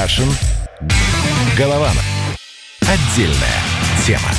Кашин. Голованов. Отдельная тема.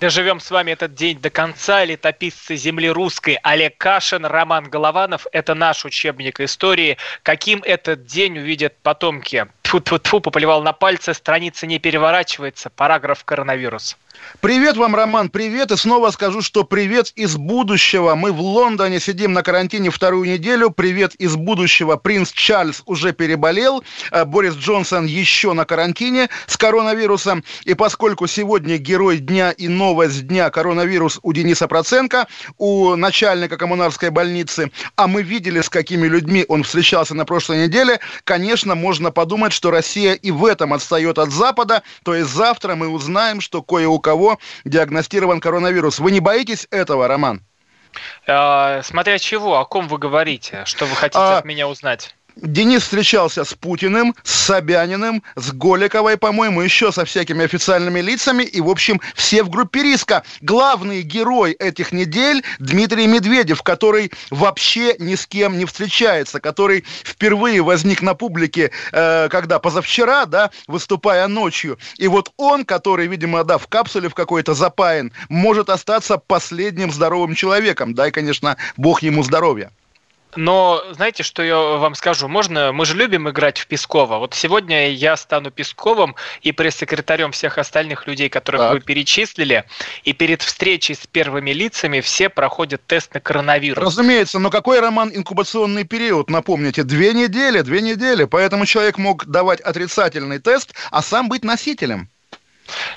Доживем с вами этот день до конца. Летописцы земли русской Олег Кашин, Роман Голованов. Это наш учебник истории. Каким этот день увидят потомки? Тьфу-тьфу-тьфу, пополивал на пальцы, страница не переворачивается. Параграф коронавирус. Привет вам, Роман, привет. И снова скажу, что привет из будущего. Мы в Лондоне сидим на карантине вторую неделю. Привет из будущего. Принц Чарльз уже переболел. Э, Борис Джонсон еще на карантине с коронавирусом. И поскольку сегодня герой дня и новость дня коронавирус у Дениса Проценко, у начальника коммунарской больницы, а мы видели, с какими людьми он встречался на прошлой неделе, конечно, можно подумать, что Россия и в этом отстает от Запада. То есть завтра мы узнаем, что кое у кого диагностирован коронавирус. Вы не боитесь этого, Роман? Э, смотря чего, о ком вы говорите, что вы хотите а, от меня узнать? Денис встречался с Путиным, с Собяниным, с Голиковой, по-моему, еще со всякими официальными лицами. И, в общем, все в группе риска. Главный герой этих недель Дмитрий Медведев, который вообще ни с кем не встречается, который впервые возник на публике, э, когда позавчера, да, выступая ночью. И вот он, который, видимо, да, в капсуле в какой-то запаян, может остаться последним здоровым человеком. Дай, конечно, бог ему здоровья. Но знаете, что я вам скажу? Можно, мы же любим играть в Пескова. Вот сегодня я стану Песковым и пресс-секретарем всех остальных людей, которых так. вы перечислили. И перед встречей с первыми лицами все проходят тест на коронавирус. Разумеется, но какой, Роман, инкубационный период? Напомните, две недели, две недели. Поэтому человек мог давать отрицательный тест, а сам быть носителем.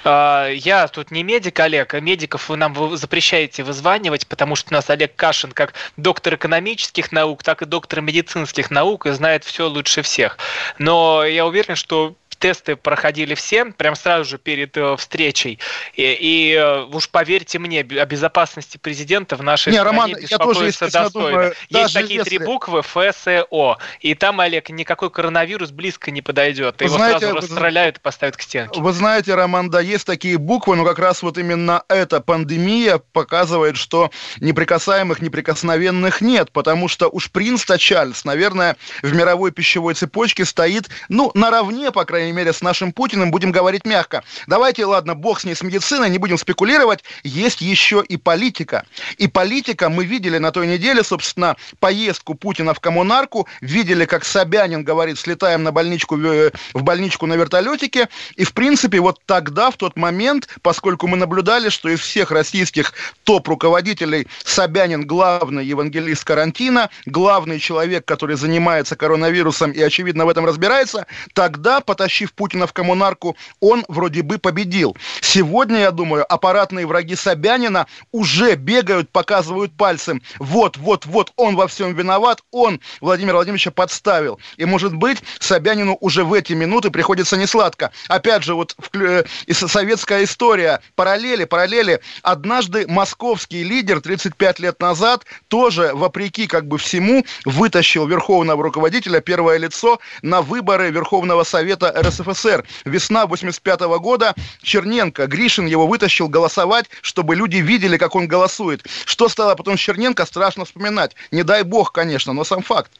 А, я тут не медик, Олег, а медиков вы нам запрещаете вызванивать, потому что у нас Олег Кашин как доктор экономических наук, так и доктор медицинских наук и знает все лучше всех. Но я уверен, что тесты проходили все, прям сразу же перед э, встречей. И, и э, уж поверьте мне, о безопасности президента в нашей Не, стране Роман, я тоже, достойно. Думаю, Есть такие если... три буквы ФСО. И там, Олег, никакой коронавирус близко не подойдет. Его знаете, сразу расстреляют и поставят к стенке. Вы знаете, Роман, да, есть такие буквы, но как раз вот именно эта пандемия показывает, что неприкасаемых, неприкосновенных нет, потому что уж принц Чарльз, наверное, в мировой пищевой цепочке стоит, ну, наравне, по крайней крайней мере, с нашим Путиным, будем говорить мягко. Давайте, ладно, бог с ней, с медициной, не будем спекулировать. Есть еще и политика. И политика мы видели на той неделе, собственно, поездку Путина в коммунарку, видели, как Собянин говорит, слетаем на больничку, в больничку на вертолетике. И, в принципе, вот тогда, в тот момент, поскольку мы наблюдали, что из всех российских топ-руководителей Собянин главный евангелист карантина, главный человек, который занимается коронавирусом и, очевидно, в этом разбирается, тогда потащил затащив Путина в коммунарку, он вроде бы победил. Сегодня, я думаю, аппаратные враги Собянина уже бегают, показывают пальцем. Вот, вот, вот, он во всем виноват, он Владимира Владимировича подставил. И, может быть, Собянину уже в эти минуты приходится несладко. Опять же, вот э, советская история, параллели, параллели. Однажды московский лидер 35 лет назад тоже, вопреки как бы всему, вытащил верховного руководителя, первое лицо, на выборы Верховного Совета РСФСР. Весна 85 года Черненко, Гришин его вытащил голосовать, чтобы люди видели, как он голосует. Что стало потом с Черненко, страшно вспоминать. Не дай бог, конечно, но сам факт.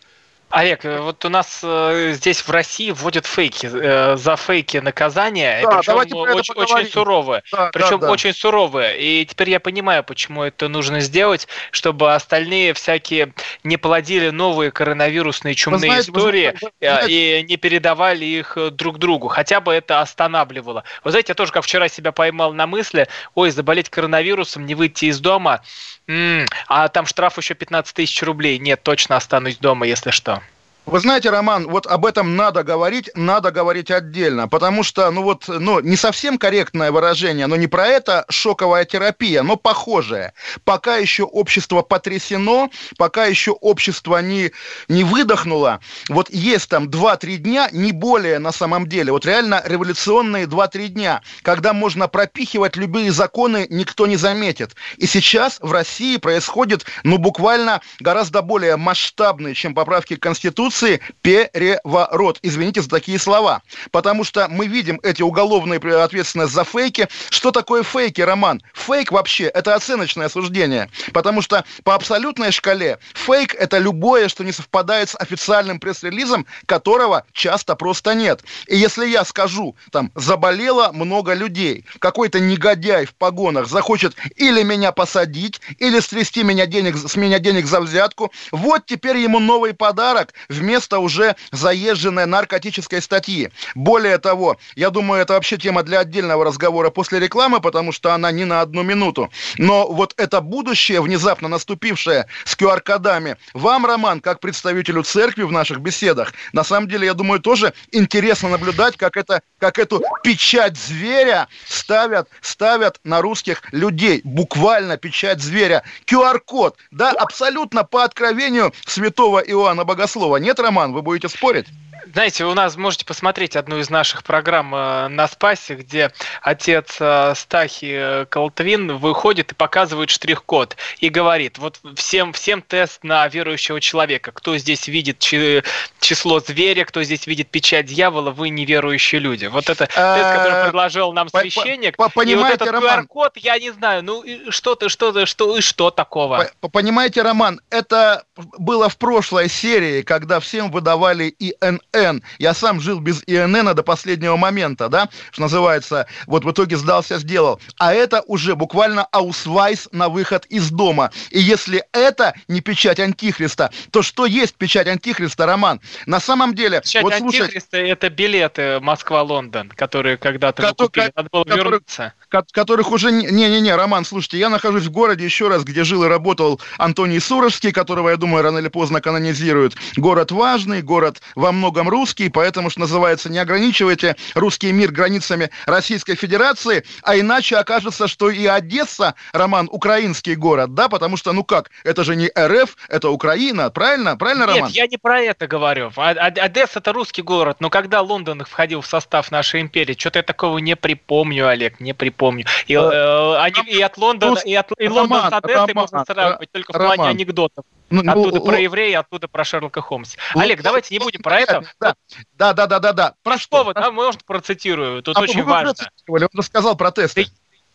Олег, э, вот у нас э, здесь в России вводят фейки, э, за фейки наказания, да, причем очень, очень суровые. Да, причем да, да. очень суровые. И теперь я понимаю, почему это нужно сделать, чтобы остальные всякие не плодили новые коронавирусные чумные знаете, истории вы знаете, и не передавали их друг другу. Хотя бы это останавливало. Вы знаете, я тоже как вчера себя поймал на мысли, ой, заболеть коронавирусом, не выйти из дома, м-м, а там штраф еще 15 тысяч рублей. Нет, точно останусь дома, если что. Вы знаете, Роман, вот об этом надо говорить, надо говорить отдельно, потому что, ну вот, ну, не совсем корректное выражение, но не про это шоковая терапия, но похожее. Пока еще общество потрясено, пока еще общество не, не выдохнуло, вот есть там 2-3 дня, не более на самом деле, вот реально революционные 2-3 дня, когда можно пропихивать любые законы, никто не заметит. И сейчас в России происходит, ну, буквально гораздо более масштабные, чем поправки к Конституции, Конституции переворот. Извините за такие слова. Потому что мы видим эти уголовные ответственность за фейки. Что такое фейки, Роман? Фейк вообще – это оценочное суждение. Потому что по абсолютной шкале фейк – это любое, что не совпадает с официальным пресс-релизом, которого часто просто нет. И если я скажу, там, заболело много людей, какой-то негодяй в погонах захочет или меня посадить, или стрясти меня денег, с меня денег за взятку, вот теперь ему новый подарок вместо уже заезженной наркотической статьи. Более того, я думаю, это вообще тема для отдельного разговора после рекламы, потому что она не на одну минуту. Но вот это будущее, внезапно наступившее с QR-кодами, вам, Роман, как представителю церкви в наших беседах, на самом деле, я думаю, тоже интересно наблюдать, как, это, как эту печать зверя ставят, ставят на русских людей. Буквально печать зверя. QR-код, да, абсолютно по откровению святого Иоанна Богослова. Нет, Роман, вы будете спорить? Знаете, у нас можете посмотреть одну из наших программ э, на Спасе, где отец э, Стахий э, Колотвин выходит и показывает штрих-код и говорит, вот всем, всем тест на верующего человека. Кто здесь видит число зверя, кто здесь видит печать дьявола, вы неверующие люди. Вот это тест, который предложил нам священник. Вот этот QR-код, я не знаю, ну что-то, что-то, что и что такого. Понимаете, Роман, это было в прошлой серии, когда всем выдавали ИНН ИНН. Я сам жил без ИНН до последнего момента, да, что называется, вот в итоге сдался, сделал. А это уже буквально аусвайс на выход из дома. И если это не печать Антихриста, то что есть печать Антихриста, Роман? На самом деле... Печать вот, Антихриста слушай, это билеты Москва-Лондон, которые когда-то вы купили, надо было который, вернуться. Которых уже... Не-не-не, Роман, слушайте, я нахожусь в городе еще раз, где жил и работал Антоний Сурожский, которого, я думаю, рано или поздно канонизируют. Город важный, город во многом многом русский, поэтому, что называется, не ограничивайте русский мир границами Российской Федерации, а иначе окажется, что и Одесса, Роман, украинский город, да, потому что, ну как, это же не РФ, это Украина, правильно? Правильно, Роман? Нет, я не про это говорю. А, а, Одесса это русский город, но когда Лондон входил в состав нашей империи, что-то я такого не припомню, Олег, не припомню. И, э, э они, и от Лондона, и от и Лондон с Одессой можно сравнивать только в плане анекдотов. Ну, ну, оттуда ну, про еврея, оттуда про Шерлока Холмса. Олег, давайте не будем про это. Да, да, да, да, да. да. Про что вы, да, можно процитирую, тут а очень важно. Он рассказал про тесты.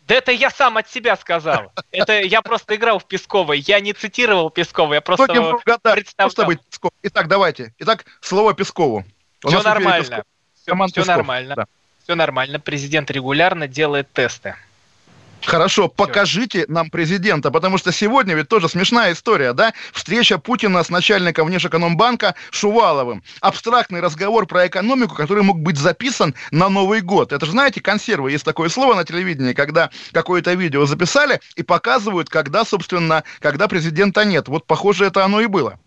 Да это я сам от себя сказал. Это я просто играл в Пескова. Я не цитировал Пескова, я просто представлял. быть Песков. Итак, давайте. Итак, слово Пескову. Все нормально. Все нормально. Все нормально. Президент регулярно делает тесты. Хорошо, покажите нам президента, потому что сегодня ведь тоже смешная история, да? Встреча Путина с начальником Внешэкономбанка Шуваловым. Абстрактный разговор про экономику, который мог быть записан на Новый год. Это же, знаете, консервы. Есть такое слово на телевидении, когда какое-то видео записали и показывают, когда, собственно, когда президента нет. Вот, похоже, это оно и было.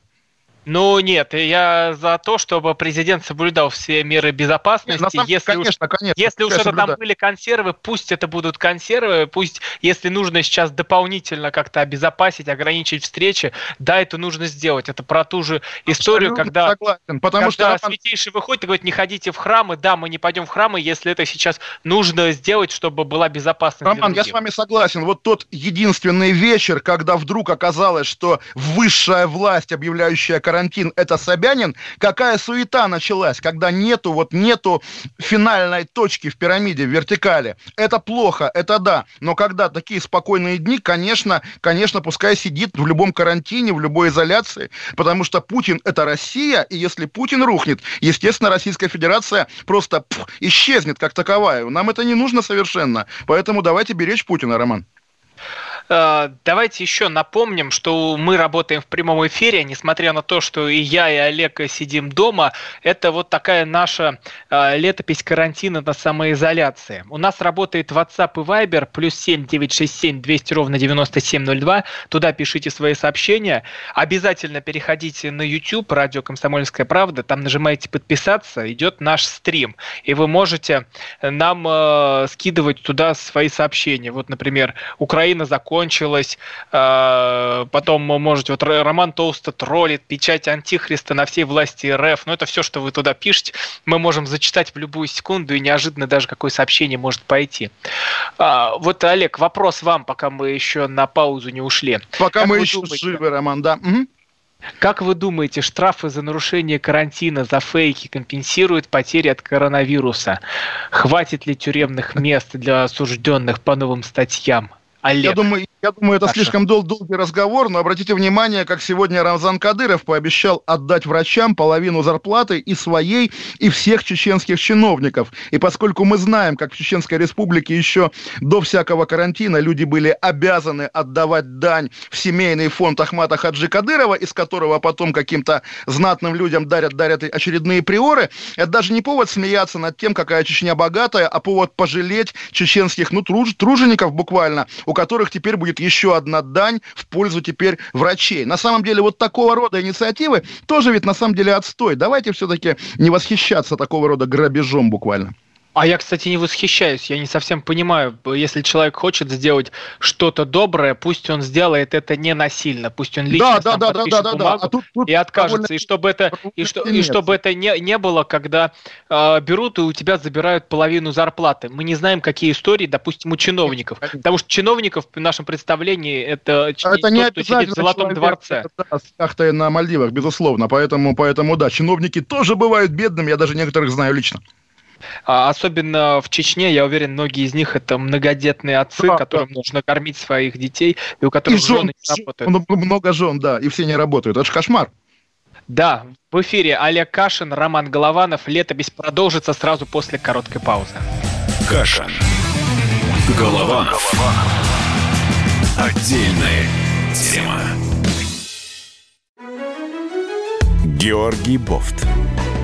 Ну нет, я за то, чтобы президент соблюдал все меры безопасности. Нет, самом, если конечно, уж, конечно, если уж это там были консервы, пусть это будут консервы, пусть, если нужно сейчас дополнительно как-то обезопасить, ограничить встречи, да, это нужно сделать. Это про ту же историю, Абсолютно когда, согласен, потому когда что святейший выходит и говорит, не ходите в храмы, да, мы не пойдем в храмы, если это сейчас нужно сделать, чтобы была безопасность. Роман, я с вами согласен. Вот тот единственный вечер, когда вдруг оказалось, что высшая власть, объявляющая карантин, карантин, это Собянин, какая суета началась, когда нету, вот нету финальной точки в пирамиде, в вертикали. Это плохо, это да, но когда такие спокойные дни, конечно, конечно, пускай сидит в любом карантине, в любой изоляции, потому что Путин это Россия, и если Путин рухнет, естественно, Российская Федерация просто пф, исчезнет как таковая. Нам это не нужно совершенно, поэтому давайте беречь Путина, Роман. Э, давайте еще напомним, что мы работаем в прямом эфире, несмотря на то, что и я, и Олег сидим дома. Это вот такая наша э, летопись карантина на самоизоляции. У нас работает WhatsApp и Viber, плюс 7 967 200 ровно 9702. Туда пишите свои сообщения. Обязательно переходите на YouTube, радио «Комсомольская правда». Там нажимаете «Подписаться», идет наш стрим. И вы можете нам э, скидывать туда свои сообщения. Вот, например, Украина закончилась закончилось. А, потом можете, вот Роман Толсто троллит, печать Антихриста на всей власти РФ. Ну, это все, что вы туда пишете. Мы можем зачитать в любую секунду, и неожиданно даже какое сообщение может пойти. А, вот, Олег, вопрос вам, пока мы еще на паузу не ушли. Пока как мы еще думаете, живы, Роман, да. Угу. Как вы думаете, штрафы за нарушение карантина, за фейки компенсируют потери от коронавируса? Хватит ли тюремных мест для осужденных по новым статьям? Олег. Я думаю, я думаю, это Паша. слишком дол- долгий разговор, но обратите внимание, как сегодня Рамзан Кадыров пообещал отдать врачам половину зарплаты и своей, и всех чеченских чиновников. И поскольку мы знаем, как в Чеченской Республике еще до всякого карантина люди были обязаны отдавать дань в семейный фонд Ахмата Хаджи Кадырова, из которого потом каким-то знатным людям дарят, дарят очередные приоры, это даже не повод смеяться над тем, какая Чечня богатая, а повод пожалеть чеченских, ну, труж- тружеников буквально, у которых теперь будет будет еще одна дань в пользу теперь врачей. На самом деле вот такого рода инициативы тоже ведь на самом деле отстой. Давайте все-таки не восхищаться такого рода грабежом буквально. А я, кстати, не восхищаюсь, я не совсем понимаю, если человек хочет сделать что-то доброе, пусть он сделает это не насильно, пусть он лично да, да, да, да, да, да. А тут, тут и откажется, и чтобы это и, что, и чтобы это не, не было, когда э, берут и у тебя забирают половину зарплаты. Мы не знаем, какие истории, допустим, у чиновников, потому что чиновников в нашем представлении это, это не тот, кто сидит в золотом дворце. Да, на Мальдивах, безусловно, поэтому, поэтому да, чиновники тоже бывают бедными, я даже некоторых знаю лично. А особенно в Чечне, я уверен, многие из них это многодетные отцы, да, которым да. нужно кормить своих детей, и у которых и жен, жены не работают. Много жен, да, и все не работают. Это же кошмар. Да, в эфире Олег Кашин, Роман Голованов. Летопись продолжится сразу после короткой паузы. Кашин. Голованов. Отдельная тема. Георгий Бофт.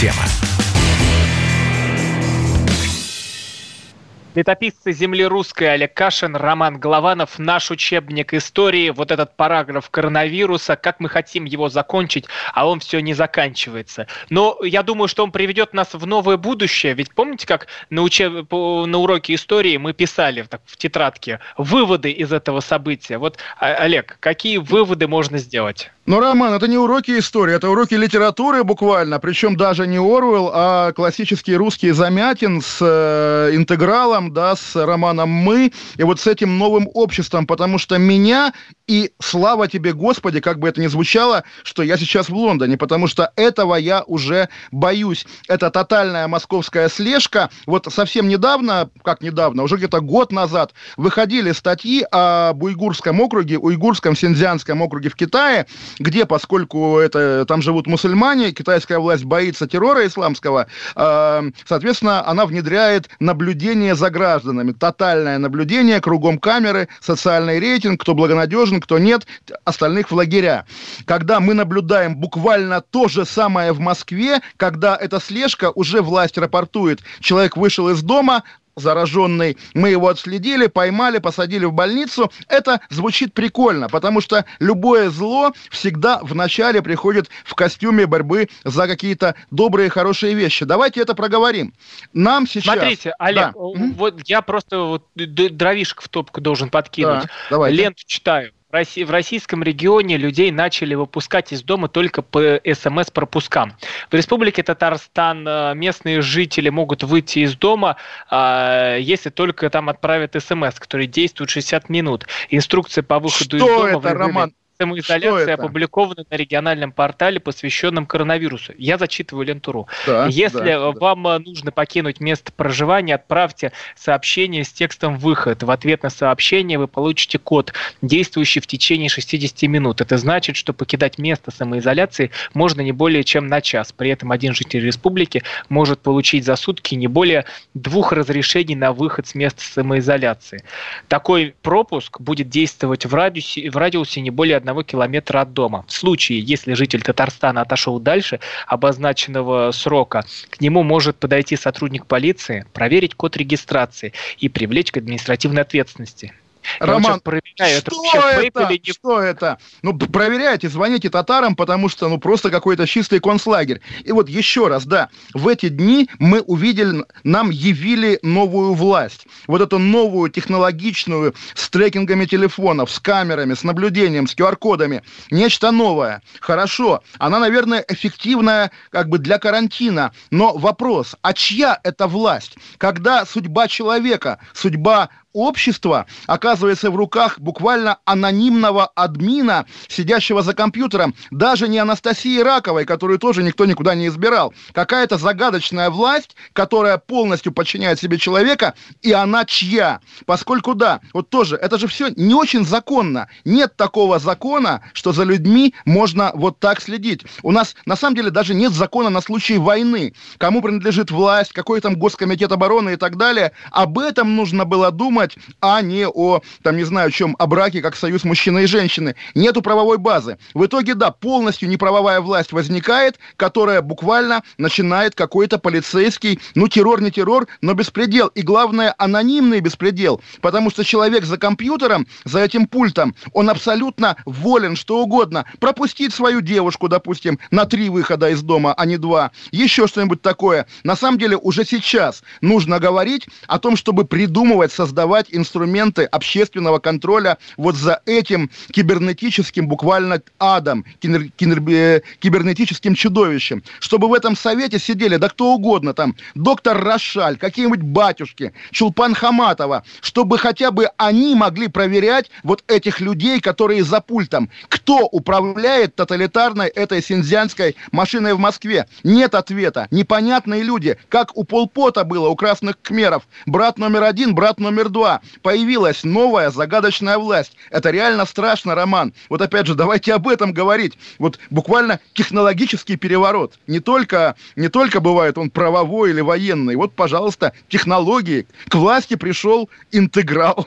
тема. Летописцы земли русской Олег Кашин, Роман Голованов, наш учебник истории, вот этот параграф коронавируса, как мы хотим его закончить, а он все не заканчивается. Но я думаю, что он приведет нас в новое будущее, ведь помните, как на, учеб... на уроке истории мы писали так, в тетрадке выводы из этого события. Вот, а, Олег, какие выводы можно сделать? Ну, Роман, это не уроки истории, это уроки литературы буквально, причем даже не Оруэлл, а классический русский Замятин с э, интегралом, да, с романом «Мы», и вот с этим новым обществом, потому что меня и слава тебе, Господи, как бы это ни звучало, что я сейчас в Лондоне, потому что этого я уже боюсь. Это тотальная московская слежка. Вот совсем недавно, как недавно, уже где-то год назад, выходили статьи об уйгурском округе, уйгурском Синьцзянском округе в Китае, где, поскольку это, там живут мусульмане, китайская власть боится террора исламского, э, соответственно, она внедряет наблюдение за гражданами, тотальное наблюдение, кругом камеры, социальный рейтинг, кто благонадежен, кто нет, остальных в лагеря. Когда мы наблюдаем буквально то же самое в Москве, когда эта слежка уже власть рапортует, человек вышел из дома, зараженный, мы его отследили, поймали, посадили в больницу. Это звучит прикольно, потому что любое зло всегда вначале приходит в костюме борьбы за какие-то добрые, хорошие вещи. Давайте это проговорим. Нам сейчас... Смотрите, Олег, да. вот я просто вот дровишек в топку должен подкинуть. Да, Ленту читаю. В российском регионе людей начали выпускать из дома только по СМС-пропускам. В Республике Татарстан э, местные жители могут выйти из дома, а, если только там отправят СМС, который действует 60 минут. Инструкция по выходу Что из дома... это, Роман? Самоизоляции опубликованы на региональном портале, посвященном коронавирусу. Я зачитываю лентуру. Да, Если да, вам да. нужно покинуть место проживания, отправьте сообщение с текстом «Выход». В ответ на сообщение вы получите код, действующий в течение 60 минут. Это значит, что покидать место самоизоляции можно не более чем на час. При этом один житель республики может получить за сутки не более двух разрешений на выход с места самоизоляции. Такой пропуск будет действовать в радиусе, в радиусе не более одного километра от дома. В случае, если житель Татарстана отошел дальше обозначенного срока, к нему может подойти сотрудник полиции, проверить код регистрации и привлечь к административной ответственности. Роман, проверяю, что это? это? Не... Что это? Ну, проверяйте, звоните татарам, потому что, ну, просто какой-то чистый концлагерь. И вот еще раз, да, в эти дни мы увидели, нам явили новую власть. Вот эту новую технологичную, с трекингами телефонов, с камерами, с наблюдением, с QR-кодами. Нечто новое. Хорошо. Она, наверное, эффективная как бы для карантина. Но вопрос, а чья это власть? Когда судьба человека, судьба общества оказывается в руках буквально анонимного админа, сидящего за компьютером, даже не Анастасии Раковой, которую тоже никто никуда не избирал. Какая-то загадочная власть, которая полностью подчиняет себе человека, и она чья? Поскольку, да, вот тоже, это же все не очень законно. Нет такого закона, что за людьми можно вот так следить. У нас, на самом деле, даже нет закона на случай войны. Кому принадлежит власть, какой там госкомитет обороны и так далее. Об этом нужно было думать думать, а не о, там, не знаю, чем, о браке как союз мужчины и женщины. Нету правовой базы. В итоге, да, полностью неправовая власть возникает, которая буквально начинает какой-то полицейский, ну, террор не террор, но беспредел. И главное, анонимный беспредел. Потому что человек за компьютером, за этим пультом, он абсолютно волен, что угодно. Пропустить свою девушку, допустим, на три выхода из дома, а не два. Еще что-нибудь такое. На самом деле, уже сейчас нужно говорить о том, чтобы придумывать, создавать создавать инструменты общественного контроля вот за этим кибернетическим буквально адом, кибер, кибер, э, кибернетическим чудовищем. Чтобы в этом совете сидели, да кто угодно, там, доктор Рошаль, какие-нибудь батюшки, Чулпан Хаматова, чтобы хотя бы они могли проверять вот этих людей, которые за пультом. Кто управляет тоталитарной этой синьцзянской машиной в Москве? Нет ответа. Непонятные люди, как у Полпота было, у красных кмеров. Брат номер один, брат номер два 2 появилась новая загадочная власть. Это реально страшно, Роман. Вот опять же, давайте об этом говорить. Вот буквально технологический переворот. Не только, не только бывает он правовой или военный. Вот, пожалуйста, технологии. К власти пришел интеграл.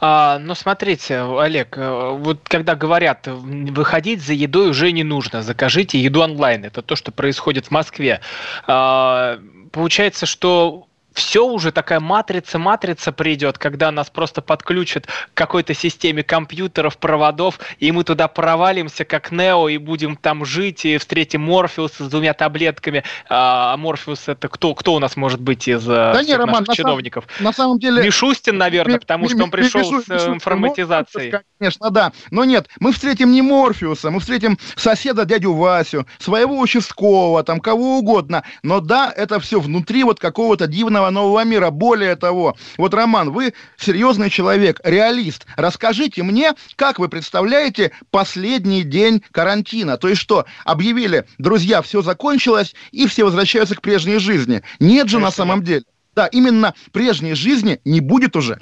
А, ну, смотрите, Олег, э, вот когда говорят, выходить за едой уже не нужно, закажите еду онлайн. Это то, что происходит в Москве. А, получается, что все уже такая матрица, матрица придет, когда нас просто подключат к какой-то системе компьютеров, проводов, и мы туда провалимся, как Нео, и будем там жить, и встретим Морфеуса с двумя таблетками. А Морфеус это кто, кто у нас может быть из э, да не, Роман, наших на чиновников? Сам, на самом деле... Мишустин, наверное, потому что он пришел ми, с Мишустин, информатизацией. Морфеус, конечно, да. Но нет, мы встретим не Морфеуса, мы встретим соседа дядю Васю, своего участкового, там кого угодно. Но да, это все внутри вот какого-то дивного современного нового мира. Более того, вот, Роман, вы серьезный человек, реалист. Расскажите мне, как вы представляете последний день карантина? То есть что, объявили, друзья, все закончилось, и все возвращаются к прежней жизни. Нет же Конечно. на самом деле. Да, именно прежней жизни не будет уже.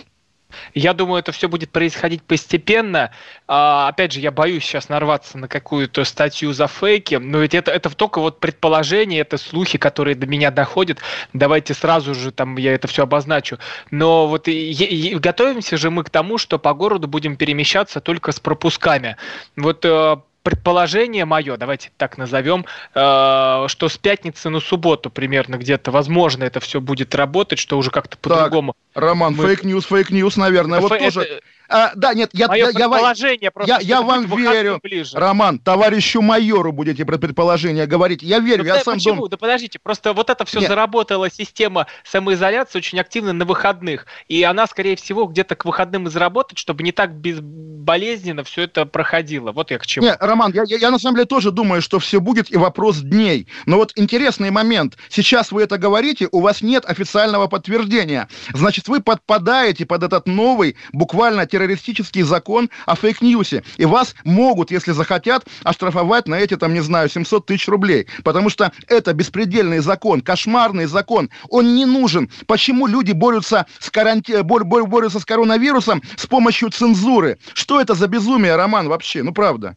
Я думаю, это все будет происходить постепенно. А, опять же, я боюсь сейчас нарваться на какую-то статью за фейки, но ведь это, это только вот предположение, это слухи, которые до меня доходят. Давайте сразу же там я это все обозначу. Но вот и, и, готовимся же мы к тому, что по городу будем перемещаться только с пропусками. Вот э, предположение мое, давайте так назовем, э, что с пятницы на субботу примерно где-то, возможно, это все будет работать, что уже как-то по-другому. Роман, fake news, fake news, наверное, вот тоже... А, да, нет, я, Мое я, я, я, я вам верю. Ближе. Роман, товарищу майору будете про предположение говорить. Я верю, ну, я да, сам почему? Дом... Да подождите, просто вот это все нет. заработала система самоизоляции очень активно на выходных. И она, скорее всего, где-то к выходным и заработать, чтобы не так безболезненно все это проходило. Вот я к чему. Нет, Роман, я, я, я на самом деле тоже думаю, что все будет и вопрос дней. Но вот интересный момент. Сейчас вы это говорите, у вас нет официального подтверждения. Значит, вы подпадаете под этот новый, буквально террористический закон о фейк-ньюсе. И вас могут, если захотят, оштрафовать на эти, там, не знаю, 700 тысяч рублей. Потому что это беспредельный закон, кошмарный закон. Он не нужен. Почему люди борются с, каранти... бор... борются с коронавирусом с помощью цензуры? Что это за безумие, Роман, вообще? Ну, правда.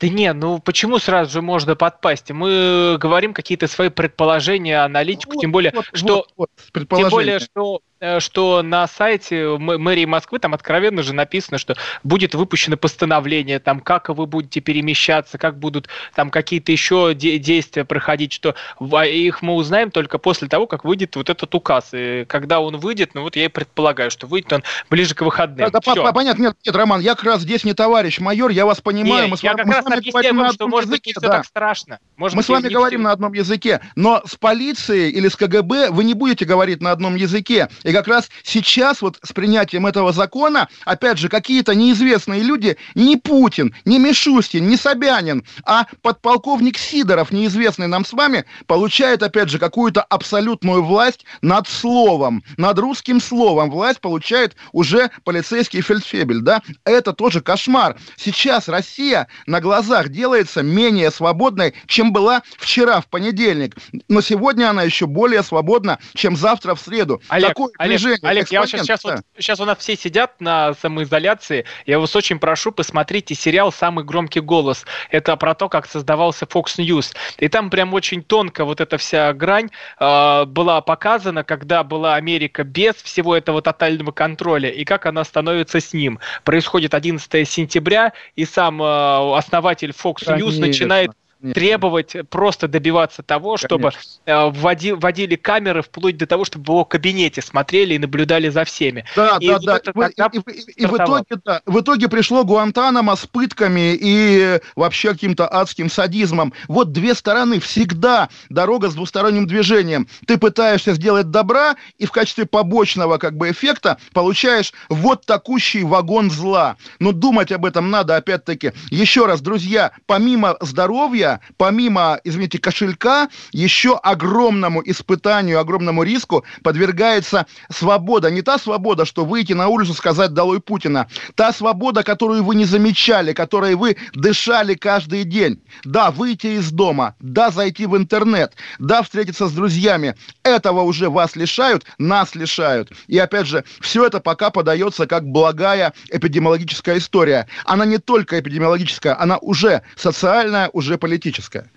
Да не, ну почему сразу же можно подпасть? Мы говорим какие-то свои предположения, аналитику, вот, тем более, вот, что вот, вот, тем более, что что на сайте мэрии Москвы там откровенно же написано, что будет выпущено постановление, там, как вы будете перемещаться, как будут там какие-то еще де- действия проходить, что их мы узнаем только после того, как выйдет вот этот указ. И когда он выйдет, ну вот я и предполагаю, что выйдет он ближе к выходным. Да, да, понятно, нет, нет, Роман, я как раз здесь не товарищ майор, я вас понимаю. Нет, мы я с, как мы раз объясняю что может языке, быть не все да. так страшно. Может мы с вами говорим все... на одном языке, но с полицией или с КГБ вы не будете говорить на одном языке. И как раз сейчас вот с принятием этого закона, опять же, какие-то неизвестные люди, не Путин, не Мишустин, не Собянин, а подполковник Сидоров, неизвестный нам с вами, получает, опять же, какую-то абсолютную власть над словом, над русским словом. Власть получает уже полицейский фельдфебель, да? Это тоже кошмар. Сейчас Россия на глазах делается менее свободной, чем была вчера, в понедельник. Но сегодня она еще более свободна, чем завтра в среду. Олег, Такое Олег, Олег я сейчас, сейчас, вот, сейчас у нас все сидят на самоизоляции. Я вас очень прошу, посмотрите сериал «Самый громкий голос». Это про то, как создавался Fox News. И там прям очень тонко вот эта вся грань э, была показана, когда была Америка без всего этого тотального контроля, и как она становится с ним. Происходит 11 сентября, и сам э, основатель Fox News Конечно. начинает нет. требовать, просто добиваться того, Конечно. чтобы э, вводи, вводили камеры вплоть до того, чтобы в его кабинете смотрели и наблюдали за всеми. Да, и да, вот да. И, и, и, и в, итоге, да, в итоге пришло Гуантанамо с пытками и вообще каким-то адским садизмом. Вот две стороны. Всегда дорога с двусторонним движением. Ты пытаешься сделать добра, и в качестве побочного как бы эффекта получаешь вот такущий вагон зла. Но думать об этом надо, опять-таки. Еще раз, друзья, помимо здоровья, помимо, извините, кошелька, еще огромному испытанию, огромному риску подвергается свобода. Не та свобода, что выйти на улицу сказать «Долой Путина». Та свобода, которую вы не замечали, которой вы дышали каждый день. Да, выйти из дома, да, зайти в интернет, да, встретиться с друзьями. Этого уже вас лишают, нас лишают. И опять же, все это пока подается как благая эпидемиологическая история. Она не только эпидемиологическая, она уже социальная, уже политическая политическая.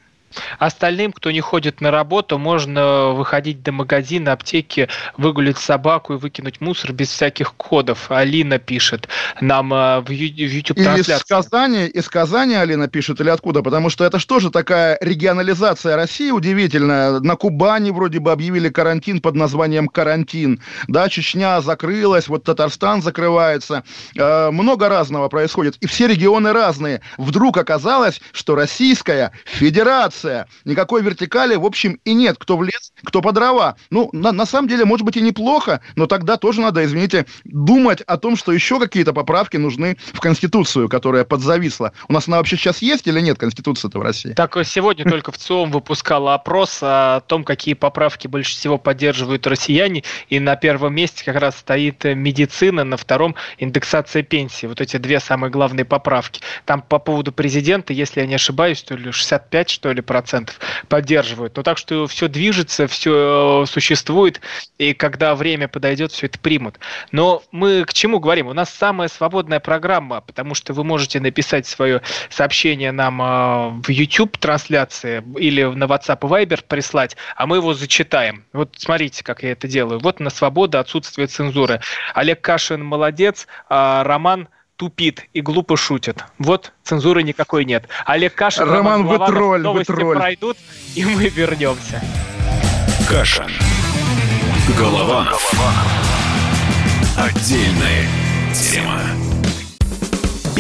Остальным, кто не ходит на работу, можно выходить до магазина, аптеки, выгулить собаку и выкинуть мусор без всяких кодов. Алина пишет нам э, в YouTube-трансляции. Из Казани, из Казани Алина пишет или откуда? Потому что это что же такая регионализация России удивительная. На Кубани вроде бы объявили карантин под названием «Карантин». Да, Чечня закрылась, вот Татарстан закрывается. Э, много разного происходит. И все регионы разные. Вдруг оказалось, что Российская Федерация интеграция, никакой вертикали, в общем, и нет. Кто в лес, кто по дрова. Ну, на, на самом деле, может быть, и неплохо, но тогда тоже надо, извините, думать о том, что еще какие-то поправки нужны в Конституцию, которая подзависла. У нас она вообще сейчас есть или нет, Конституция-то в России? Так, сегодня только в ЦИОМ выпускала опрос о том, какие поправки больше всего поддерживают россияне, и на первом месте как раз стоит медицина, на втором индексация пенсии. Вот эти две самые главные поправки. Там по поводу президента, если я не ошибаюсь, то ли 65, что ли, процентов поддерживают. Но так что все движется, все э, существует, и когда время подойдет, все это примут. Но мы к чему говорим? У нас самая свободная программа, потому что вы можете написать свое сообщение нам э, в YouTube трансляции или на WhatsApp и Viber прислать, а мы его зачитаем. Вот смотрите, как я это делаю. Вот на свобода, отсутствие цензуры. Олег Кашин молодец, а Роман тупит и глупо шутит. Вот цензуры никакой нет. Олег Кашин, Роман, Роман вы тролль, новости вы тролль. пройдут, и мы вернемся. Кашин. Голова. Голова. Отдельная тема.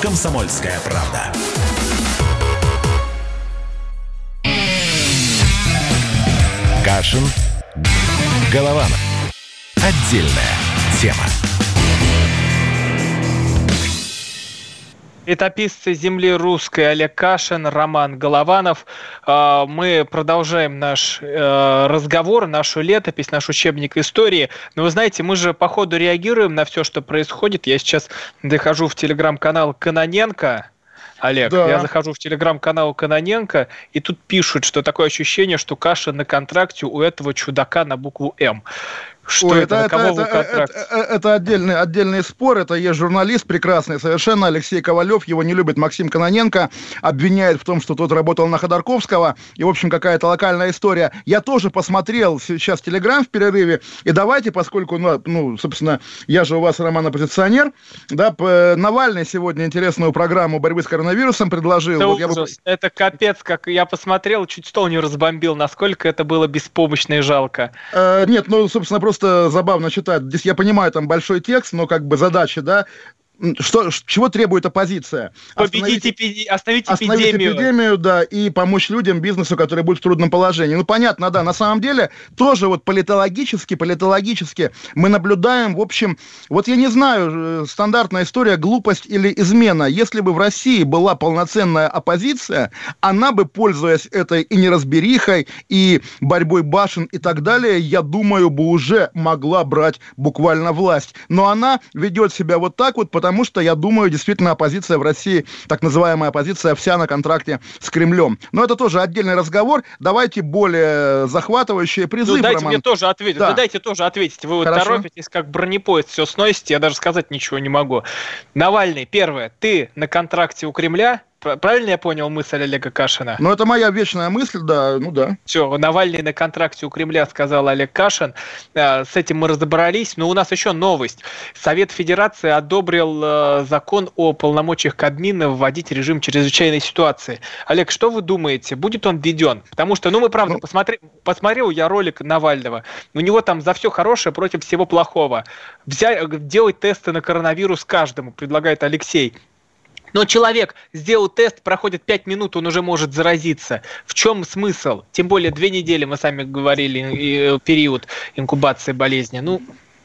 «Комсомольская правда». Кашин. Голованов. Отдельная тема. Летописцы земли русской Олег Кашин, Роман Голованов. А, мы продолжаем наш э, разговор, нашу летопись, наш учебник истории. Но вы знаете, мы же по ходу реагируем на все, что происходит. Я сейчас захожу в телеграм-канал Каноненко, Олег, да. я захожу в телеграм-канал Каноненко, и тут пишут, что такое ощущение, что Каша на контракте у этого чудака на букву М. Что Ой, это? это, это, это, это, это отдельный, отдельный спор. Это есть журналист прекрасный совершенно, Алексей Ковалев. Его не любит Максим Каноненко. Обвиняет в том, что тот работал на Ходорковского. И, в общем, какая-то локальная история. Я тоже посмотрел сейчас Телеграм в перерыве. И давайте, поскольку, ну, ну собственно, я же у вас, Роман, оппозиционер, да, Навальный сегодня интересную программу борьбы с коронавирусом предложил. Это, вот я бы... это капец, как я посмотрел, чуть стол не разбомбил, насколько это было беспомощно и жалко. Э, нет, ну, собственно, просто просто забавно читать. Здесь я понимаю, там большой текст, но как бы задача, да, что, чего требует оппозиция? Победить эпиди... остановить, остановить эпидемию. эпидемию, да, и помочь людям, бизнесу, которые будут в трудном положении. Ну, понятно, да, на самом деле, тоже вот политологически, политологически мы наблюдаем, в общем, вот я не знаю, э, стандартная история, глупость или измена. Если бы в России была полноценная оппозиция, она бы, пользуясь этой и неразберихой, и борьбой башен и так далее, я думаю, бы уже могла брать буквально власть. Но она ведет себя вот так вот, потому потому что, я думаю, действительно оппозиция в России, так называемая оппозиция, вся на контракте с Кремлем. Но это тоже отдельный разговор. Давайте более захватывающие призыв, ну, дайте Роман. мне тоже ответить. Да. Да дайте тоже ответить. Вы вот торопитесь, как бронепоезд, все сносите, я даже сказать ничего не могу. Навальный, первое, ты на контракте у Кремля, Правильно я понял мысль Олега Кашина? Ну, это моя вечная мысль, да, ну да. Все, Навальный на контракте у Кремля, сказал Олег Кашин. Э, с этим мы разобрались, но у нас еще новость. Совет Федерации одобрил э, закон о полномочиях Кабмина вводить режим чрезвычайной ситуации. Олег, что вы думаете, будет он введен? Потому что, ну, мы правда, ну... посмотри, посмотрел я ролик Навального. У него там за все хорошее против всего плохого. Взять, делать тесты на коронавирус каждому, предлагает Алексей. Но человек сделал тест, проходит 5 минут, он уже может заразиться. В чем смысл? Тем более две недели, мы сами говорили, э, период инкубации болезни. Ну,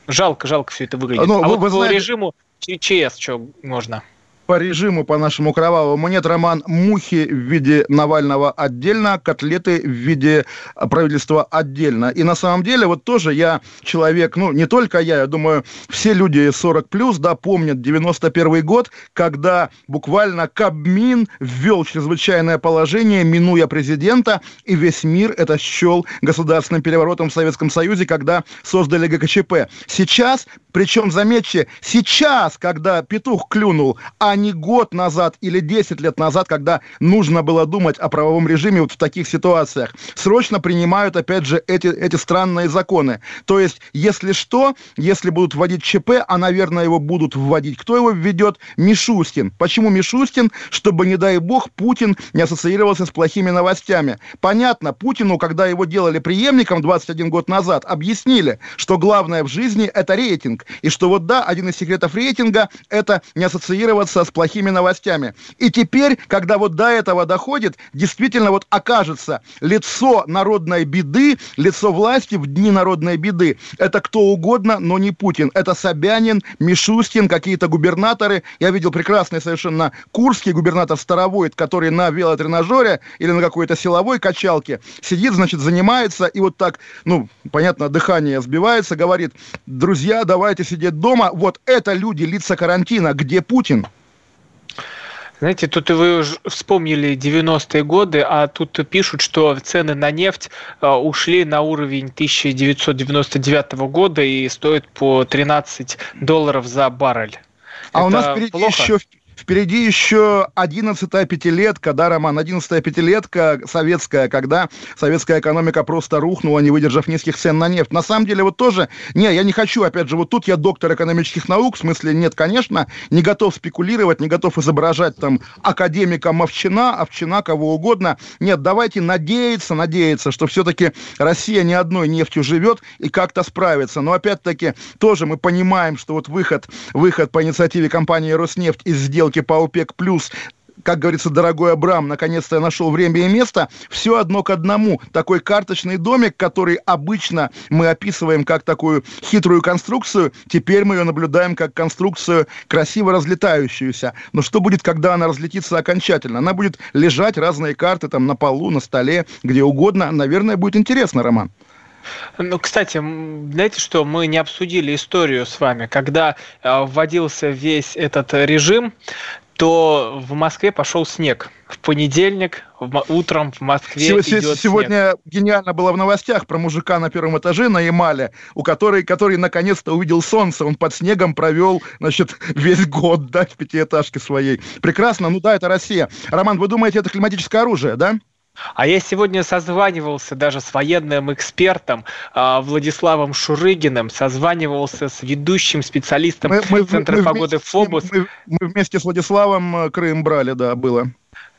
жалко, жалко все это выглядит. Ну, а вы, вот вы по знаете... режиму ЧС что можно? По режиму, по нашему кровавому нет, Роман, мухи в виде Навального отдельно, котлеты в виде правительства отдельно. И на самом деле, вот тоже я человек, ну, не только я, я думаю, все люди 40 плюс, да, помнят 91 год, когда буквально Кабмин ввел чрезвычайное положение, минуя президента, и весь мир это счел государственным переворотом в Советском Союзе, когда создали ГКЧП. Сейчас, причем, заметьте, сейчас, когда петух клюнул, а не год назад или 10 лет назад, когда нужно было думать о правовом режиме вот в таких ситуациях. Срочно принимают, опять же, эти, эти странные законы. То есть, если что, если будут вводить ЧП, а, наверное, его будут вводить. Кто его введет? Мишустин. Почему Мишустин? Чтобы, не дай бог, Путин не ассоциировался с плохими новостями. Понятно, Путину, когда его делали преемником 21 год назад, объяснили, что главное в жизни – это рейтинг. И что вот да, один из секретов рейтинга – это не ассоциироваться с плохими новостями. И теперь, когда вот до этого доходит, действительно вот окажется лицо народной беды, лицо власти в дни народной беды. Это кто угодно, но не Путин. Это Собянин, Мишустин, какие-то губернаторы. Я видел прекрасный совершенно курский губернатор Старовойт, который на велотренажере или на какой-то силовой качалке сидит, значит, занимается, и вот так, ну, понятно, дыхание сбивается, говорит, друзья, давайте сидеть дома. Вот это люди, лица карантина. Где Путин? Знаете, тут вы вспомнили 90-е годы, а тут пишут, что цены на нефть а, ушли на уровень 1999 года и стоят по 13 долларов за баррель. А Это у нас впереди плохо? еще Впереди еще 11-я пятилетка, да, Роман, 11-я пятилетка советская, когда советская экономика просто рухнула, не выдержав низких цен на нефть. На самом деле, вот тоже, не, я не хочу, опять же, вот тут я доктор экономических наук, в смысле, нет, конечно, не готов спекулировать, не готов изображать там академика Мовчина, Овчина, кого угодно. Нет, давайте надеяться, надеяться, что все-таки Россия не одной нефтью живет и как-то справится. Но опять-таки, тоже мы понимаем, что вот выход, выход по инициативе компании Роснефть из сделки по ОПЕК+, плюс как говорится, дорогой Абрам, наконец-то я нашел время и место, все одно к одному. Такой карточный домик, который обычно мы описываем как такую хитрую конструкцию, теперь мы ее наблюдаем как конструкцию красиво разлетающуюся. Но что будет, когда она разлетится окончательно? Она будет лежать, разные карты там на полу, на столе, где угодно. Наверное, будет интересно, Роман. Ну, кстати, знаете что, мы не обсудили историю с вами. Когда э, вводился весь этот режим, то в Москве пошел снег. В понедельник в, утром в Москве Сегодня, идет сегодня снег. гениально было в новостях про мужика на первом этаже на Ямале, у которой, который наконец-то увидел солнце. Он под снегом провел, значит, весь год, да, в пятиэтажке своей. Прекрасно, ну да, это Россия. Роман, вы думаете, это климатическое оружие, да? А я сегодня созванивался даже с военным экспертом э, Владиславом Шурыгиным, созванивался с ведущим специалистом мы, мы, Центра мы погоды вместе, ФОБУС. Мы, мы вместе с Владиславом э, Крым брали, да, было.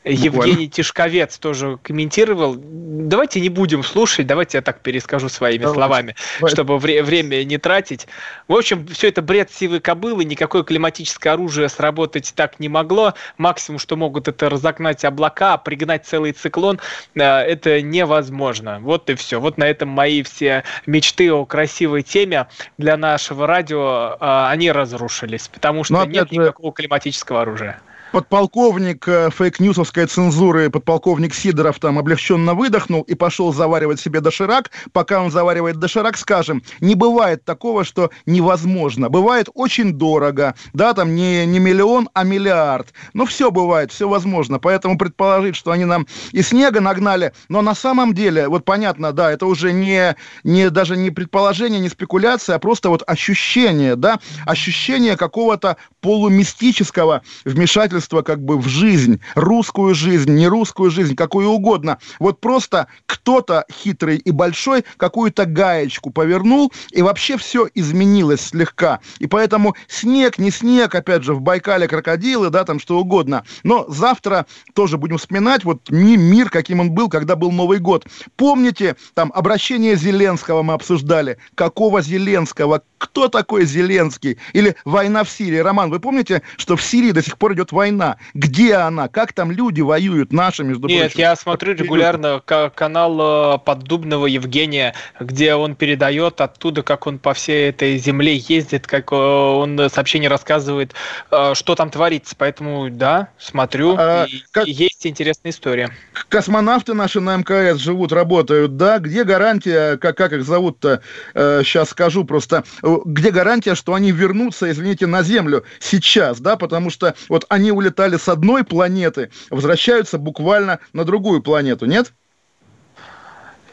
Евгений Тишковец тоже комментировал. Давайте не будем слушать, давайте я так перескажу своими словами, чтобы вре- время не тратить. В общем, все это бред сивой кобылы, никакое климатическое оружие сработать так не могло. Максимум, что могут, это разогнать облака, пригнать целый циклон. Э, это невозможно. Вот и все. Вот на этом мои все мечты о красивой теме для нашего радио, э, они разрушились, потому что Но, нет же... никакого климатического оружия подполковник э, фейк-ньюсовской цензуры, подполковник Сидоров там облегченно выдохнул и пошел заваривать себе доширак. Пока он заваривает доширак, скажем, не бывает такого, что невозможно. Бывает очень дорого, да, там не, не миллион, а миллиард. Но все бывает, все возможно. Поэтому предположить, что они нам и снега нагнали, но на самом деле, вот понятно, да, это уже не, не даже не предположение, не спекуляция, а просто вот ощущение, да, ощущение какого-то полумистического вмешательства вмешательство как бы в жизнь, русскую жизнь, не русскую жизнь, какую угодно. Вот просто кто-то хитрый и большой какую-то гаечку повернул, и вообще все изменилось слегка. И поэтому снег, не снег, опять же, в Байкале крокодилы, да, там что угодно. Но завтра тоже будем вспоминать вот мир, каким он был, когда был Новый год. Помните, там обращение Зеленского мы обсуждали. Какого Зеленского? Кто такой Зеленский? Или война в Сирии. Роман, вы помните, что в Сирии до сих пор идет война? Война. Где она? Как там люди воюют, наши, между Нет, прочим? Нет, я смотрю регулярно канал э, Поддубного Евгения, где он передает оттуда, как он по всей этой земле ездит, как э, он сообщение рассказывает, э, что там творится. Поэтому, да, смотрю, а, и, как... есть интересная история. Космонавты наши на МКС живут, работают, да? Где гарантия, как, как их зовут-то, сейчас скажу просто, где гарантия, что они вернутся, извините, на Землю сейчас, да? Потому что вот они улетали с одной планеты, возвращаются буквально на другую планету, нет?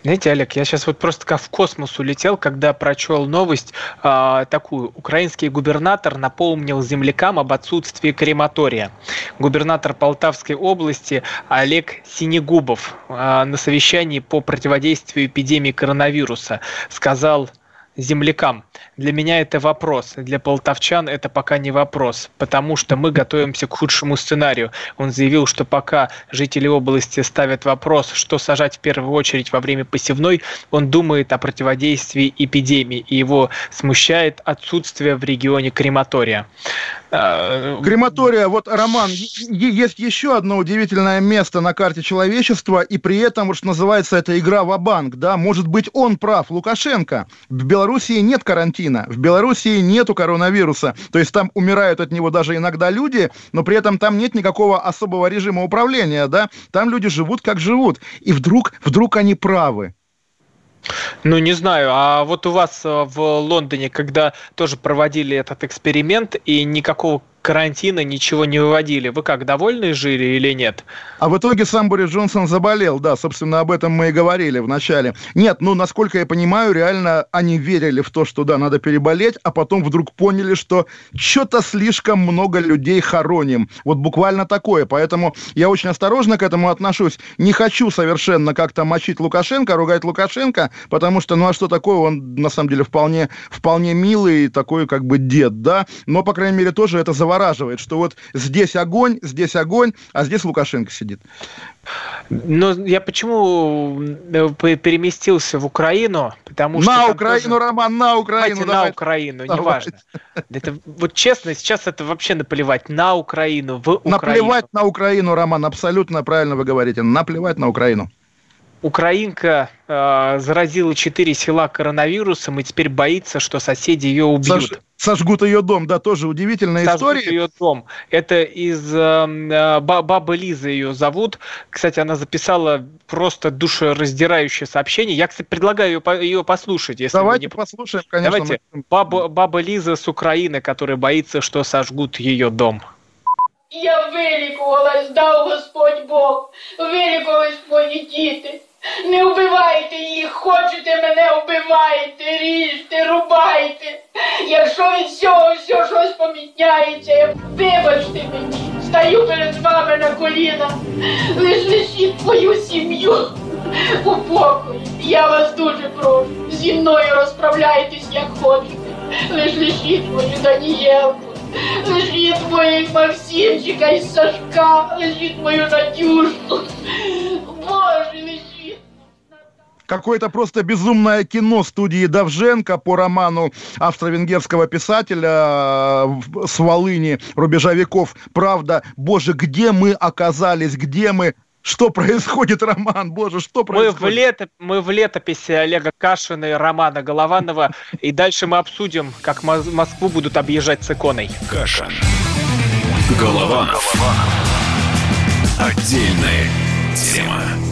Знаете, Олег, я сейчас вот просто как в космос улетел, когда прочел новость э, такую. Украинский губернатор напомнил землякам об отсутствии крематория. Губернатор Полтавской области Олег Синегубов э, на совещании по противодействию эпидемии коронавируса сказал землякам. Для меня это вопрос, для полтавчан это пока не вопрос, потому что мы готовимся к худшему сценарию. Он заявил, что пока жители области ставят вопрос, что сажать в первую очередь во время посевной, он думает о противодействии эпидемии, и его смущает отсутствие в регионе крематория. Крематория, вот, Роман, есть еще одно удивительное место на карте человечества, и при этом, что называется, это игра в банк да, может быть, он прав, Лукашенко. В Белоруссии нет карантина, в Белоруссии нету коронавируса, то есть там умирают от него даже иногда люди, но при этом там нет никакого особого режима управления, да, там люди живут как живут, и вдруг, вдруг они правы. Ну, не знаю, а вот у вас э, в Лондоне, когда тоже проводили этот эксперимент, и никакого карантина ничего не выводили. Вы как, довольны жили или нет? А в итоге сам Борис Джонсон заболел, да, собственно, об этом мы и говорили в начале. Нет, ну, насколько я понимаю, реально они верили в то, что, да, надо переболеть, а потом вдруг поняли, что что-то слишком много людей хороним. Вот буквально такое. Поэтому я очень осторожно к этому отношусь. Не хочу совершенно как-то мочить Лукашенко, ругать Лукашенко, потому что, ну, а что такое? Он, на самом деле, вполне, вполне милый такой, как бы, дед, да? Но, по крайней мере, тоже это завораживает, что вот здесь огонь, здесь огонь, а здесь Лукашенко сидит. Но я почему э, переместился в Украину? Потому что на Украину, тоже... Роман, на Украину. Давайте давай. на Украину, давай. неважно. Это, вот честно, сейчас это вообще наплевать на Украину, в Украину. Наплевать на Украину, Роман, абсолютно правильно вы говорите. Наплевать на Украину. Украинка э, заразила четыре села коронавирусом и теперь боится, что соседи ее убьют. Сож, сожгут ее дом, да, тоже удивительная сожгут история. Сожгут ее дом. Это из эм, э, бабы Лизы ее зовут. Кстати, она записала просто душераздирающее сообщение. Я, кстати, предлагаю ее, ее послушать. Если Давайте не... послушаем, конечно. Давайте. Баба, баба Лиза с Украины, которая боится, что сожгут ее дом. Я вилікувалась, дав Господь Бог, вилікувались мої діти. Не вбивайте їх, хочете мене вбивайте, ріжте, рубайте. Якщо від цього все щось поміняється, вибачте мені, стаю перед вами на коліна, лиш лишіть твою сім'ю у покої. Я вас дуже прошу. Зі мною розправляйтесь, як хочете. Лиш лишіть мою Данієлку. Лишіть моїх Максимчика і Сашка, лишіть мою Надюшку. Боже. Какое-то просто безумное кино студии Давженко по роману австро-венгерского писателя э, с Волыни, рубежа веков. Правда, боже, где мы оказались, где мы что происходит, Роман? Боже, что происходит? Мы в, лето, мы в летописи Олега Кашина и Романа Голованова, и дальше мы обсудим, как Москву будут объезжать с иконой. Кашин. Голованов. Отдельная тема.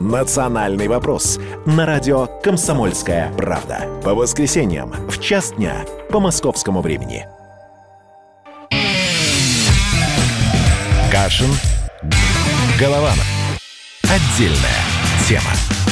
«Национальный вопрос» на радио «Комсомольская правда». По воскресеньям в час дня по московскому времени. Кашин. Голованов. Отдельная тема.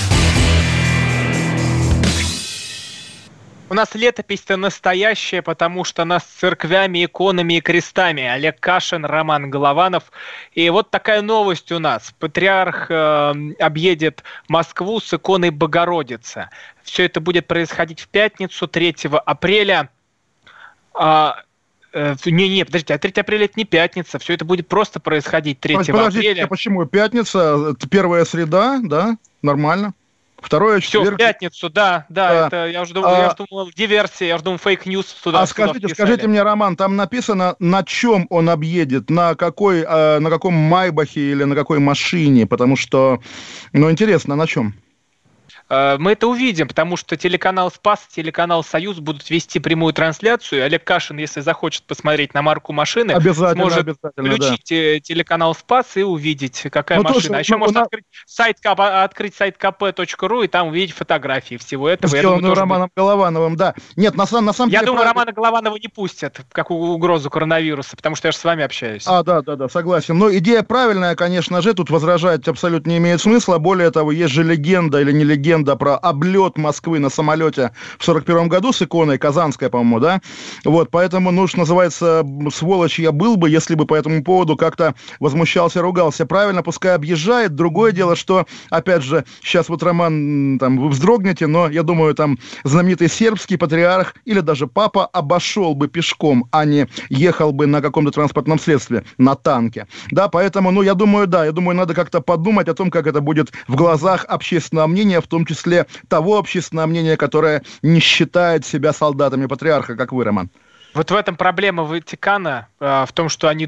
У нас летопись-то настоящая, потому что нас с церквями, иконами и крестами. Олег Кашин, Роман Голованов. И вот такая новость у нас. Патриарх э, объедет Москву с иконой Богородицы. Все это будет происходить в пятницу, 3 апреля. А, э, не, не, подождите, а 3 апреля это не пятница, все это будет просто происходить 3 Подождите, апреля. почему? Пятница, первая среда, да, нормально. Второе, Все, четверг... в пятницу, да, да, да. это я уже думал, а... я уже думал, диверсия, я уже думал, fake news туда А скажите, скажите мне, Роман, там написано, на чем он объедет, на какой, э, на каком Майбахе или на какой машине, потому что, ну, интересно, на чем? Э, мы это увидим, потому что телеканал «Спас», телеканал «Союз» будут вести прямую трансляцию. Олег Кашин, если захочет посмотреть на марку машины, обязательно, сможет обязательно, включить да. телеканал «Спас» и увидеть, какая ну, машина. Слушай, а еще ну, можно на... открыть сайт, открыть сайт kp.ru и там увидеть фотографии всего этого. Сделанную Романом будет... Головановым, да. Нет, на, на самом деле... Я думаю, правильно... Романа Голованова не пустят, как угрозу коронавируса, потому что я же с вами общаюсь. А, да, да, да, согласен. Но идея правильная, конечно же, тут возражать абсолютно не имеет смысла. Более того, есть же легенда или не легенда про облет облет Москвы на самолете в 41 году с иконой, Казанская, по-моему, да? Вот, поэтому, ну, что называется, сволочь я был бы, если бы по этому поводу как-то возмущался, ругался. Правильно, пускай объезжает. Другое дело, что, опять же, сейчас вот Роман, там, вы вздрогнете, но я думаю, там, знаменитый сербский патриарх или даже папа обошел бы пешком, а не ехал бы на каком-то транспортном средстве, на танке. Да, поэтому, ну, я думаю, да, я думаю, надо как-то подумать о том, как это будет в глазах общественного мнения, в том числе того, общественного мнения, которое не считает себя солдатами патриарха, как вы, Роман. Вот в этом проблема Ватикана, а, в том, что они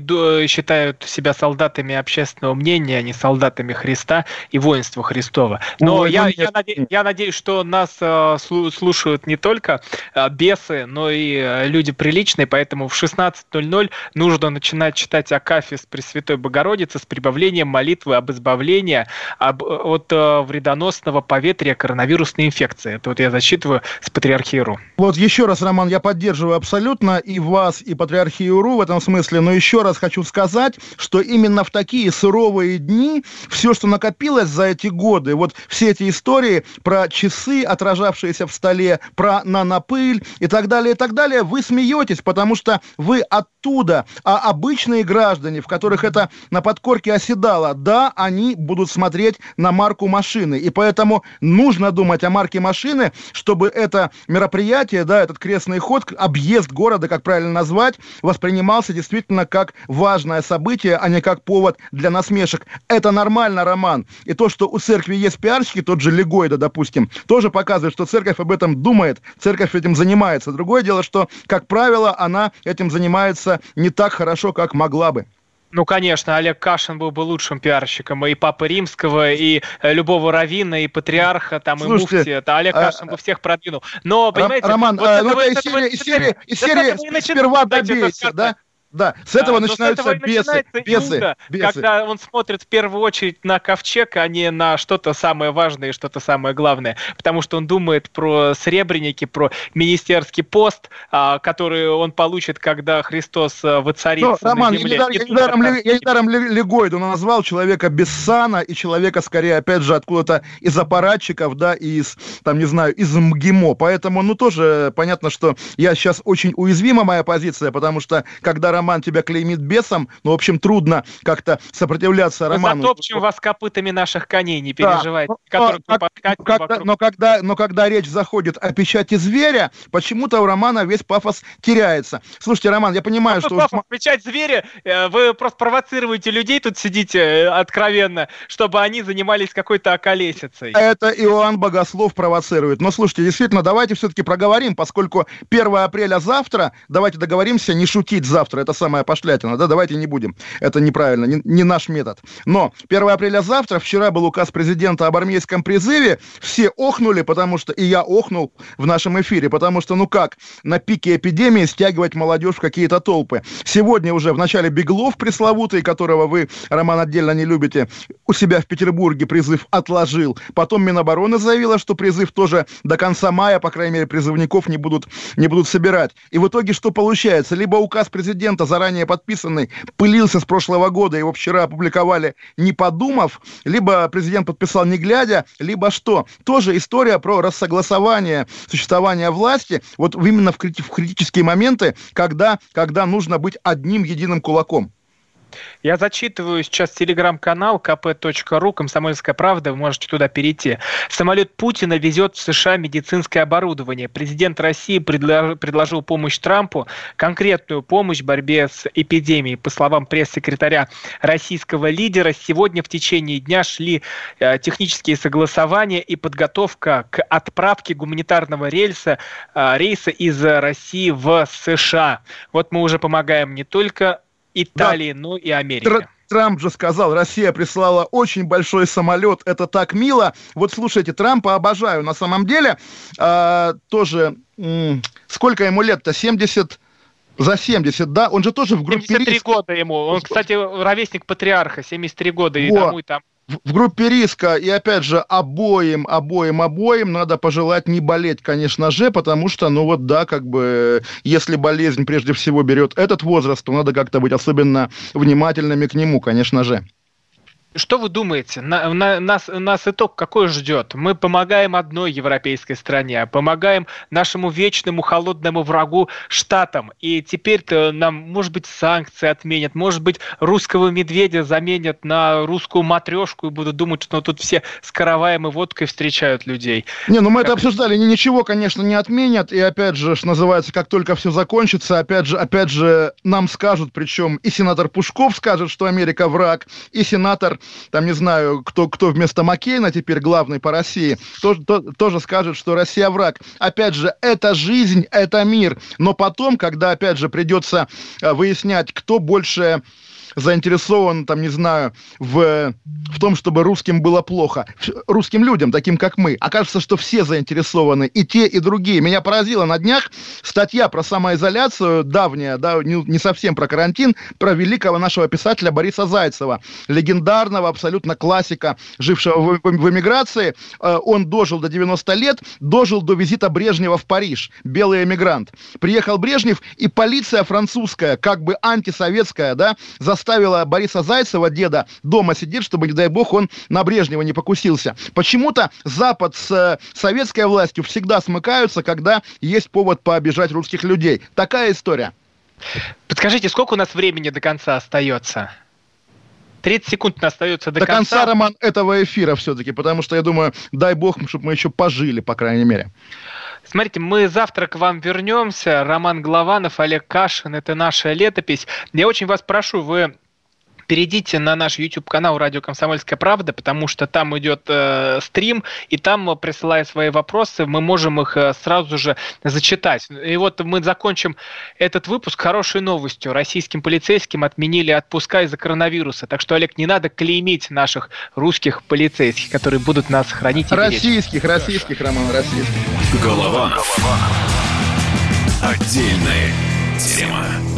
считают себя солдатами общественного мнения, а не солдатами Христа и воинства Христова. Но Ой, я, ну я, наде, я надеюсь, что нас а, слушают не только а, бесы, но и люди приличные, поэтому в 16.00 нужно начинать читать Акафис Пресвятой Богородицы с прибавлением молитвы об избавлении об, от вредоносного поветрия коронавирусной инфекции. Это вот я зачитываю с Патриархиру. Вот еще раз, Роман, я поддерживаю абсолютно Романа, и вас, и Патриархию РУ в этом смысле, но еще раз хочу сказать, что именно в такие суровые дни все, что накопилось за эти годы, вот все эти истории про часы, отражавшиеся в столе, про нанопыль и так далее, и так далее, вы смеетесь, потому что вы оттуда, а обычные граждане, в которых это на подкорке оседало, да, они будут смотреть на марку машины, и поэтому нужно думать о марке машины, чтобы это мероприятие, да, этот крестный ход, объезд города, как правильно назвать, воспринимался действительно как важное событие, а не как повод для насмешек. Это нормально, Роман. И то, что у церкви есть пиарщики, тот же Легойда, допустим, тоже показывает, что церковь об этом думает, церковь этим занимается. Другое дело, что, как правило, она этим занимается не так хорошо, как могла бы. Ну, конечно, Олег Кашин был бы лучшим пиарщиком и Папы Римского, и э, любого равина, и патриарха, там, Слушайте, и муфти. Это Олег а, Кашин бы всех продвинул. Но, понимаете... Роман, вот а, ну, из серии, из серии, из серии сперва добейся, да? Да, с этого а, начинаются с этого бесы, начинается бесы, юга, бесы. Когда он смотрит в первую очередь на ковчег, а не на что-то самое важное и что-то самое главное. Потому что он думает про сребреники, про министерский пост, а, который он получит, когда Христос а, воцарится Но, Роман, на земле. Я недаром, я недаром Легойду назвал человека без сана и человека, скорее, опять же, откуда-то из аппаратчиков, да, из, там, не знаю, из МГИМО. Поэтому, ну, тоже понятно, что я сейчас очень уязвима, моя позиция, потому что, когда Роман тебя клеймит бесом, ну, в общем, трудно как-то сопротивляться Роману. Затопчем вас копытами наших коней, не переживайте. Да, но, но, когда, но, когда, но когда речь заходит о печати зверя, почему-то у Романа весь пафос теряется. Слушайте, Роман, я понимаю, а что... Пафос, печать зверя, э, вы просто провоцируете людей, тут сидите э, откровенно, чтобы они занимались какой-то околесицей. Это Иоанн Богослов провоцирует. Но слушайте, действительно, давайте все-таки проговорим, поскольку 1 апреля завтра, давайте договоримся не шутить завтра это самая пошлятина, да, давайте не будем, это неправильно, не, не наш метод. Но 1 апреля завтра, вчера был указ президента об армейском призыве, все охнули, потому что, и я охнул в нашем эфире, потому что, ну как, на пике эпидемии стягивать молодежь в какие-то толпы. Сегодня уже в начале Беглов пресловутый, которого вы, Роман, отдельно не любите, у себя в Петербурге призыв отложил. Потом Минобороны заявила, что призыв тоже до конца мая, по крайней мере, призывников не будут, не будут собирать. И в итоге что получается? Либо указ президента документа, заранее подписанный, пылился с прошлого года, его вчера опубликовали, не подумав, либо президент подписал не глядя, либо что? Тоже история про рассогласование существования власти, вот именно в, крити- в критические моменты, когда, когда нужно быть одним единым кулаком. Я зачитываю сейчас телеграм-канал kp.ru «Комсомольская правда», вы можете туда перейти. Самолет Путина везет в США медицинское оборудование. Президент России предложил помощь Трампу, конкретную помощь в борьбе с эпидемией. По словам пресс-секретаря российского лидера, сегодня в течение дня шли э, технические согласования и подготовка к отправке гуманитарного рельса, э, рейса из России в США. Вот мы уже помогаем не только Италии, да. ну и Америки. Трамп же сказал, Россия прислала очень большой самолет, это так мило. Вот слушайте, Трампа обожаю. На самом деле, э, тоже, м- сколько ему лет-то? 70... За 70, да? Он же тоже в группе 73 риска. года ему. Он, кстати, ровесник патриарха, 73 года. И тому, и там в группе риска, и опять же, обоим, обоим, обоим надо пожелать не болеть, конечно же, потому что, ну вот да, как бы, если болезнь прежде всего берет этот возраст, то надо как-то быть особенно внимательными к нему, конечно же. Что вы думаете? На, на, нас, нас итог какой ждет? Мы помогаем одной европейской стране, а помогаем нашему вечному холодному врагу Штатам. И теперь-то нам, может быть, санкции отменят, может быть, русского медведя заменят на русскую матрешку и будут думать, что ну, тут все с караваем и водкой встречают людей. Не, ну мы как... это обсуждали. Ничего, конечно, не отменят. И опять же, что называется, как только все закончится, опять же, опять же, нам скажут, причем и сенатор Пушков скажет, что Америка враг, и сенатор там, не знаю, кто, кто вместо Маккейна теперь главный по России, тоже, то, тоже скажет, что Россия враг. Опять же, это жизнь, это мир. Но потом, когда, опять же, придется э, выяснять, кто больше заинтересован, там, не знаю, в, в том, чтобы русским было плохо. Русским людям, таким как мы. Окажется, что все заинтересованы, и те, и другие. Меня поразило на днях статья про самоизоляцию, давняя, да, не, не совсем про карантин, про великого нашего писателя Бориса Зайцева, легендарного абсолютно классика, жившего в, в, в эмиграции. Э, он дожил до 90 лет, дожил до визита Брежнева в Париж, белый эмигрант. Приехал Брежнев, и полиция французская, как бы антисоветская, да, заставила Бориса Зайцева, деда, дома сидеть, чтобы, не дай бог, он на Брежнева не покусился. Почему-то Запад с э, советской властью всегда смыкаются, когда есть повод пообижать русских людей. Такая история. Подскажите, сколько у нас времени до конца остается? 30 секунд остается до, до конца. До конца, Роман, этого эфира все-таки, потому что, я думаю, дай бог, чтобы мы еще пожили, по крайней мере. Смотрите, мы завтра к вам вернемся. Роман Главанов, Олег Кашин, это наша летопись. Я очень вас прошу, вы перейдите на наш YouTube-канал «Радио Комсомольская правда», потому что там идет э, стрим, и там, присылая свои вопросы, мы можем их э, сразу же зачитать. И вот мы закончим этот выпуск хорошей новостью. Российским полицейским отменили отпуска из-за коронавируса. Так что, Олег, не надо клеймить наших русских полицейских, которые будут нас хранить Российских, российских, Роман, российских. Голова. Голова. Отдельная тема.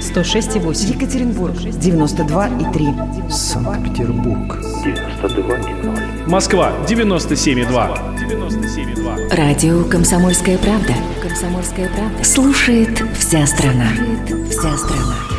106,8. Екатеринбург, 92,3. Санкт-Петербург, 92,0. Москва, 97,2. 97,2. Радио «Комсомольская правда». «Комсомольская правда». Слушает вся страна. Слушает вся страна.